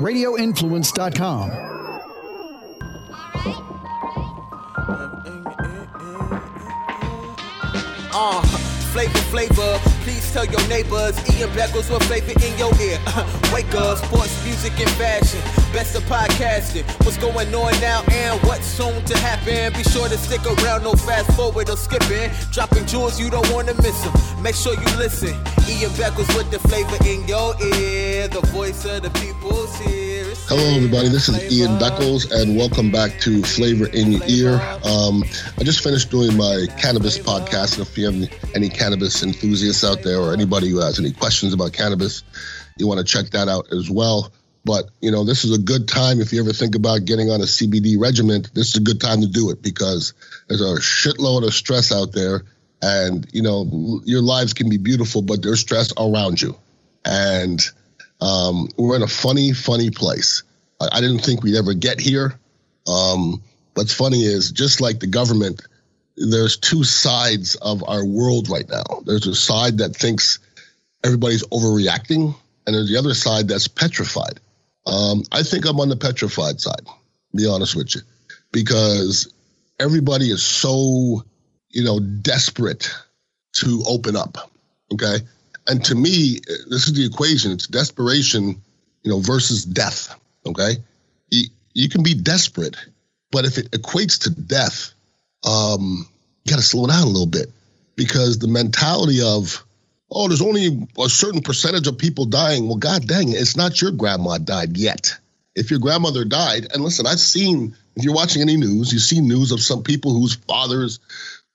RadioInfluence.com. Uh, flavor, flavor. Tell your neighbors. Ian Beckles with flavor in your ear. Uh, wake up, sports, music, and fashion. Best of podcasting. What's going on now and what's soon to happen? Be sure to stick around, no fast forward or skipping. Dropping jewels, you don't want to miss them. Make sure you listen. Ian Beckles with the flavor in your ear. The voice of the people's here. Hello, everybody. This is Ian Beckles, and welcome back to Flavor in Your Ear. Um, I just finished doing my cannabis podcast. And If you have any cannabis enthusiasts out there or anybody who has any questions about cannabis, you want to check that out as well. But, you know, this is a good time if you ever think about getting on a CBD regimen. This is a good time to do it because there's a shitload of stress out there. And, you know, your lives can be beautiful, but there's stress around you. And, um, we're in a funny, funny place. I, I didn't think we'd ever get here. Um, what's funny is just like the government, there's two sides of our world right now. There's a side that thinks everybody's overreacting, and there's the other side that's petrified. Um, I think I'm on the petrified side, be honest with you, because everybody is so, you know, desperate to open up. Okay and to me, this is the equation. It's desperation, you know, versus death. Okay, you, you can be desperate, but if it equates to death, um, you got to slow down a little bit because the mentality of oh, there's only a certain percentage of people dying. Well, god dang it, it's not your grandma died yet. If your grandmother died, and listen, I've seen if you're watching any news, you see news of some people whose fathers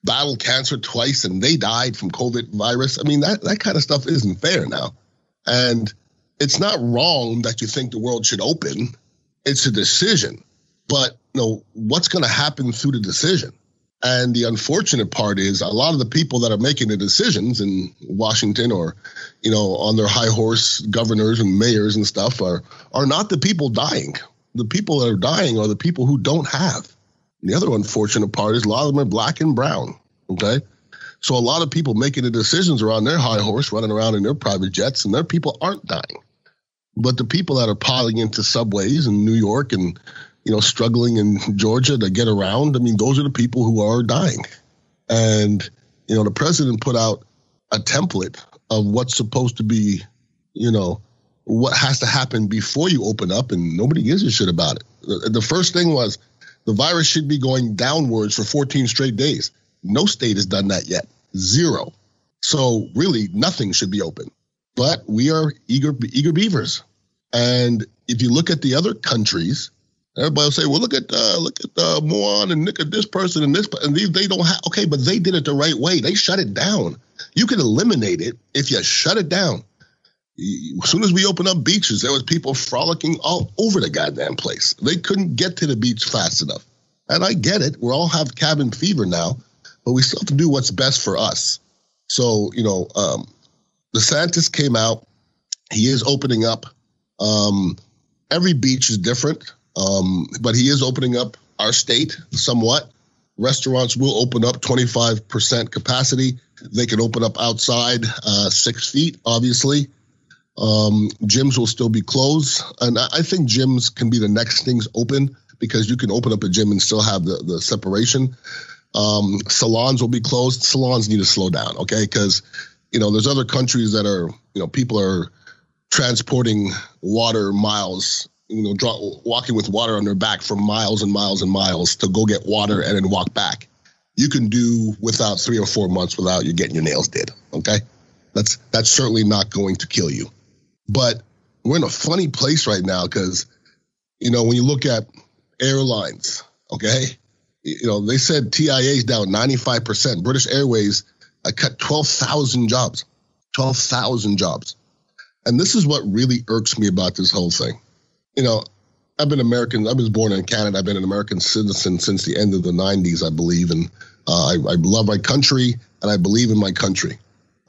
battled cancer twice and they died from COVID virus. I mean, that, that kind of stuff isn't fair now. And it's not wrong that you think the world should open. It's a decision. But you know, what's going to happen through the decision? And the unfortunate part is a lot of the people that are making the decisions in Washington or, you know, on their high horse governors and mayors and stuff are are not the people dying. The people that are dying are the people who don't have. The other unfortunate part is a lot of them are black and brown. Okay. So a lot of people making the decisions are on their high horse, running around in their private jets, and their people aren't dying. But the people that are piling into subways in New York and you know struggling in Georgia to get around, I mean, those are the people who are dying. And you know, the president put out a template of what's supposed to be, you know, what has to happen before you open up, and nobody gives a shit about it. The, the first thing was the virus should be going downwards for 14 straight days. No state has done that yet. Zero. So really, nothing should be open. But we are eager, eager beavers. And if you look at the other countries, everybody will say, "Well, look at uh, look at uh, Moan and look at this person and this, and these they don't have." Okay, but they did it the right way. They shut it down. You can eliminate it if you shut it down. As soon as we opened up beaches, there was people frolicking all over the goddamn place. They couldn't get to the beach fast enough. And I get it. We all have cabin fever now, but we still have to do what's best for us. So, you know, um, DeSantis came out. He is opening up. Um, every beach is different, um, but he is opening up our state somewhat. Restaurants will open up 25% capacity. They can open up outside uh, six feet, obviously. Um, gyms will still be closed, and I think gyms can be the next things open because you can open up a gym and still have the the separation. Um, salons will be closed. Salons need to slow down, okay? Because you know there's other countries that are you know people are transporting water miles, you know, draw, walking with water on their back for miles and miles and miles to go get water and then walk back. You can do without three or four months without you getting your nails did. Okay, that's that's certainly not going to kill you. But we're in a funny place right now because, you know, when you look at airlines, okay, you know, they said TIA's down 95%. British Airways uh, cut 12,000 jobs, 12,000 jobs. And this is what really irks me about this whole thing. You know, I've been American. I was born in Canada. I've been an American citizen since the end of the 90s, I believe. And uh, I, I love my country and I believe in my country.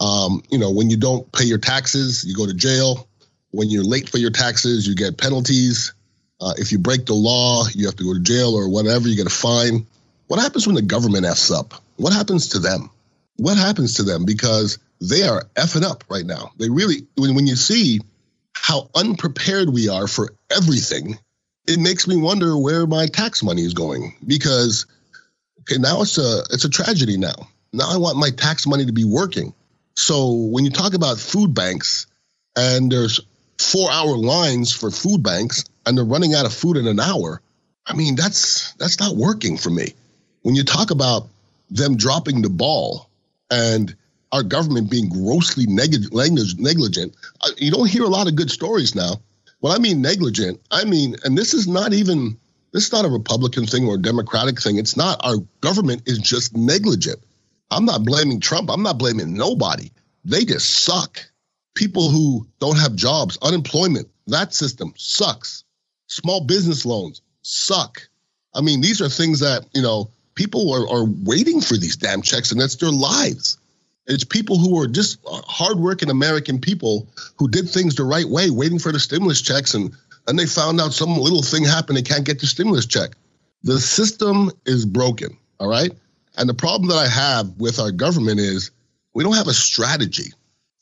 Um, you know, when you don't pay your taxes, you go to jail. When you're late for your taxes, you get penalties. Uh, if you break the law, you have to go to jail or whatever. You get a fine. What happens when the government f's up? What happens to them? What happens to them? Because they are effing up right now. They really, when, when you see how unprepared we are for everything, it makes me wonder where my tax money is going because okay, now it's a it's a tragedy now. Now I want my tax money to be working. So when you talk about food banks and there's 4-hour lines for food banks and they're running out of food in an hour, I mean that's that's not working for me. When you talk about them dropping the ball and our government being grossly negligent. Uh, you don't hear a lot of good stories now. When I mean negligent, I mean, and this is not even, this is not a Republican thing or a Democratic thing. It's not. Our government is just negligent. I'm not blaming Trump. I'm not blaming nobody. They just suck. People who don't have jobs, unemployment, that system sucks. Small business loans suck. I mean, these are things that, you know, people are, are waiting for these damn checks and that's their lives. It's people who are just hardworking American people who did things the right way, waiting for the stimulus checks, and and they found out some little thing happened. They can't get the stimulus check. The system is broken. All right. And the problem that I have with our government is we don't have a strategy.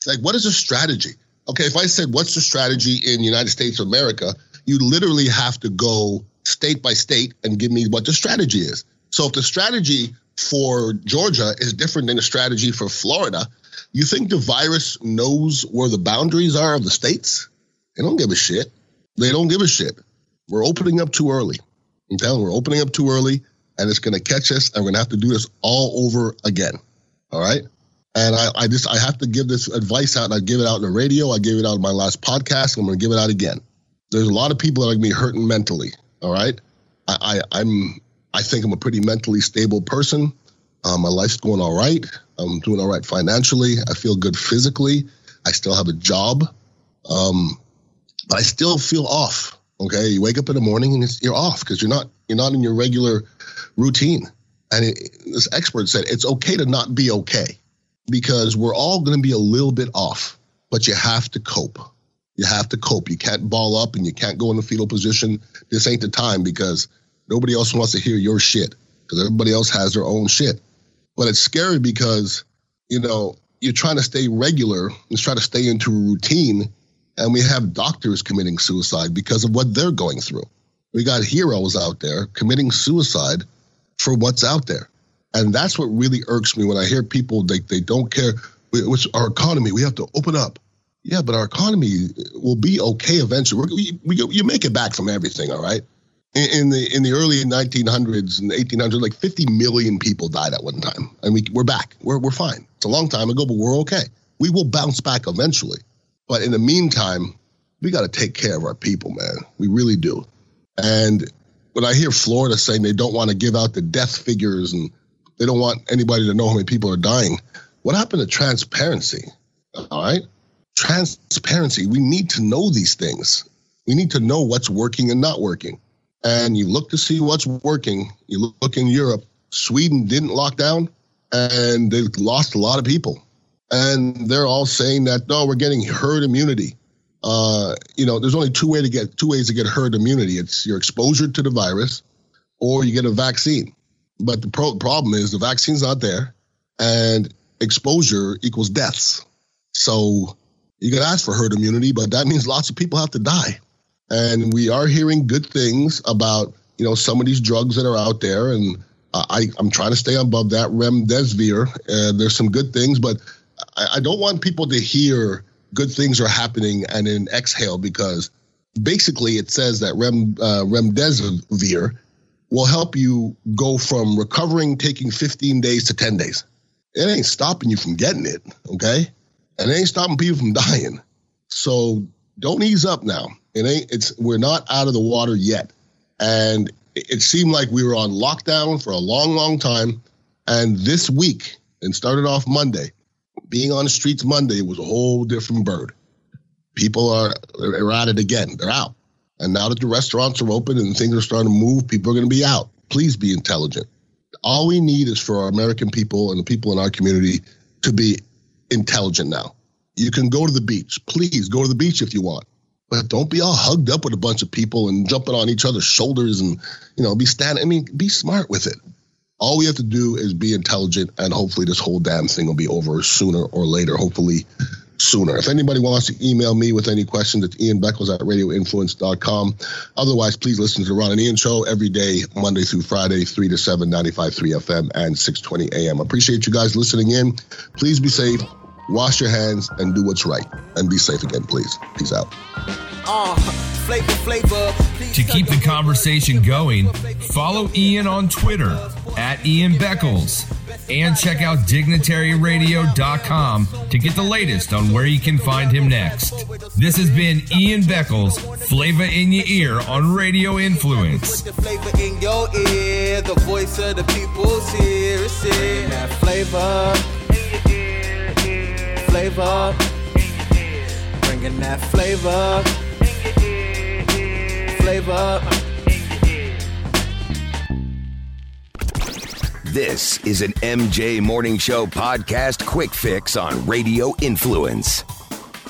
Like, what is a strategy? Okay, if I said, what's the strategy in the United States of America, you literally have to go state by state and give me what the strategy is. So if the strategy for Georgia is different than the strategy for Florida. You think the virus knows where the boundaries are of the states? They don't give a shit. They don't give a shit. We're opening up too early. I'm telling you, we're opening up too early and it's going to catch us and we're going to have to do this all over again. All right. And I, I just, I have to give this advice out and I give it out in the radio. I gave it out in my last podcast. I'm going to give it out again. There's a lot of people that are going to be hurting mentally. All right. I, I, I'm, I think I'm a pretty mentally stable person. Um, my life's going all right. I'm doing all right financially. I feel good physically. I still have a job. Um, but I still feel off. Okay. You wake up in the morning and you're off because you're not, you're not in your regular routine. And it, this expert said it's okay to not be okay because we're all going to be a little bit off, but you have to cope. You have to cope. You can't ball up and you can't go in the fetal position. This ain't the time because Nobody else wants to hear your shit because everybody else has their own shit. But it's scary because, you know, you're trying to stay regular and try to stay into a routine. And we have doctors committing suicide because of what they're going through. We got heroes out there committing suicide for what's out there. And that's what really irks me when I hear people, they, they don't care. Which our economy, we have to open up. Yeah, but our economy will be okay eventually. We, we, you make it back from everything, all right? in the in the early 1900s and 1800s, like 50 million people died at one time, and we we're back. We're we're fine. It's a long time ago, but we're okay. We will bounce back eventually. But in the meantime, we got to take care of our people, man. We really do. And when I hear Florida saying they don't want to give out the death figures and they don't want anybody to know how many people are dying, what happened to transparency? All right, transparency. We need to know these things. We need to know what's working and not working and you look to see what's working. You look in Europe, Sweden didn't lock down and they lost a lot of people. And they're all saying that, no, we're getting herd immunity. Uh, you know, there's only two way to get two ways to get herd immunity. It's your exposure to the virus or you get a vaccine. But the pro- problem is the vaccine's not there and exposure equals deaths. So you can ask for herd immunity, but that means lots of people have to die. And we are hearing good things about, you know, some of these drugs that are out there. And I, I'm trying to stay above that remdesivir. Uh, there's some good things, but I, I don't want people to hear good things are happening and then exhale because basically it says that rem, uh, remdesivir will help you go from recovering taking 15 days to 10 days. It ain't stopping you from getting it, okay? And it ain't stopping people from dying. So don't ease up now. It ain't. It's we're not out of the water yet, and it, seemed like we were on lockdown for a long, long time. And this week, and started off Monday, being on the streets Monday was a whole different bird. People are, are at it again. They're out. And now that the restaurants are open and things are starting to move, people are going to be out. Please be intelligent. All we need is for our American people and the people in our community to be intelligent now. You can go to the beach. Please go to the beach if you want but don't be all hugged up with a bunch of people and jumping on each other's shoulders and you know be standing. I mean, be smart with it. All we have to do is be intelligent, and hopefully this whole damn thing will be over sooner or later. Hopefully, sooner. If anybody wants to email me with any questions, it's Ian Beckles at radioinfluence.com. Otherwise, please listen to the Ron and Ian show every day, Monday through Friday, 3 to 7, 95.3 FM and 620 AM. Appreciate you guys listening in. Please be safe, wash your hands, and do what's right. And be safe again, please. Peace out. Uh, flavor, flavor. To keep the conversation going, flavor, flavor, follow Ian on Twitter at Ian Beckles and check out dignitaryradio.com to get the latest on where you can find him next. This has been Ian Beckles, Flavor in Your Ear on Radio Influence. Put the flavor in your ear, the voice of the people's that flavor. Flavor. Bringing that flavor. Flavor. This is an MJ Morning Show podcast quick fix on Radio Influence.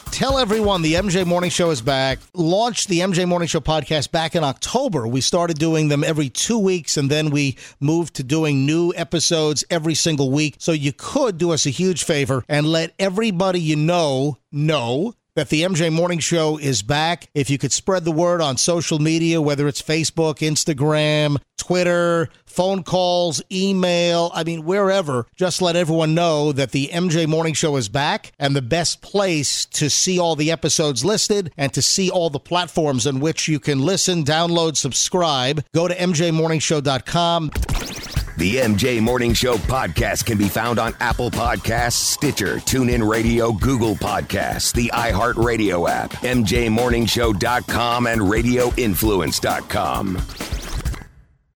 Tell everyone the MJ Morning Show is back. Launched the MJ Morning Show podcast back in October. We started doing them every two weeks and then we moved to doing new episodes every single week. So you could do us a huge favor and let everybody you know know that the MJ Morning Show is back. If you could spread the word on social media, whether it's Facebook, Instagram, Twitter, phone calls, email, I mean, wherever, just let everyone know that the MJ Morning Show is back and the best place to see all the episodes listed and to see all the platforms in which you can listen, download, subscribe. Go to mjmorningshow.com. The MJ Morning Show podcast can be found on Apple Podcasts, Stitcher, TuneIn Radio, Google Podcasts, the iHeartRadio app, MJMorningshow.com, and RadioInfluence.com.